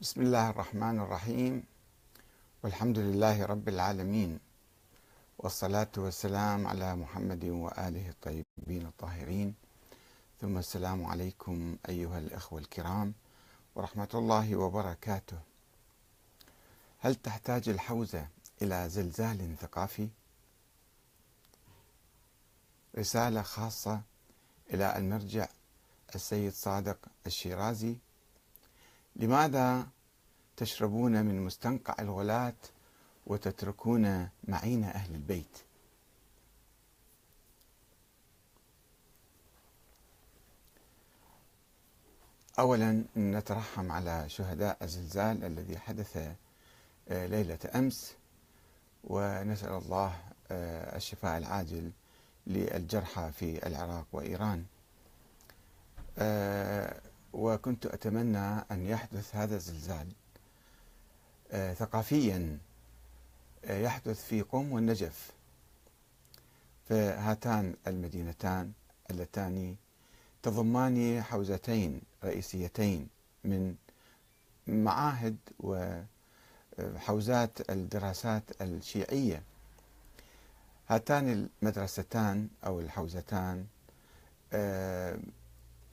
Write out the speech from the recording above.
بسم الله الرحمن الرحيم. والحمد لله رب العالمين. والصلاة والسلام على محمد وآله الطيبين الطاهرين. ثم السلام عليكم أيها الأخوة الكرام ورحمة الله وبركاته. هل تحتاج الحوزة إلى زلزال ثقافي؟ رسالة خاصة إلى المرجع السيد صادق الشيرازي لماذا تشربون من مستنقع الغلاة وتتركون معين أهل البيت؟ أولا نترحم على شهداء الزلزال الذي حدث آه، ليلة أمس ونسأل الله آه، الشفاء العاجل للجرحى في العراق وإيران. آه، وكنت أتمنى أن يحدث هذا الزلزال آه، ثقافيا آه، يحدث في قم والنجف. فهاتان المدينتان اللتان تضمان حوزتين رئيسيتين من معاهد وحوزات الدراسات الشيعية. هاتان المدرستان أو الحوزتان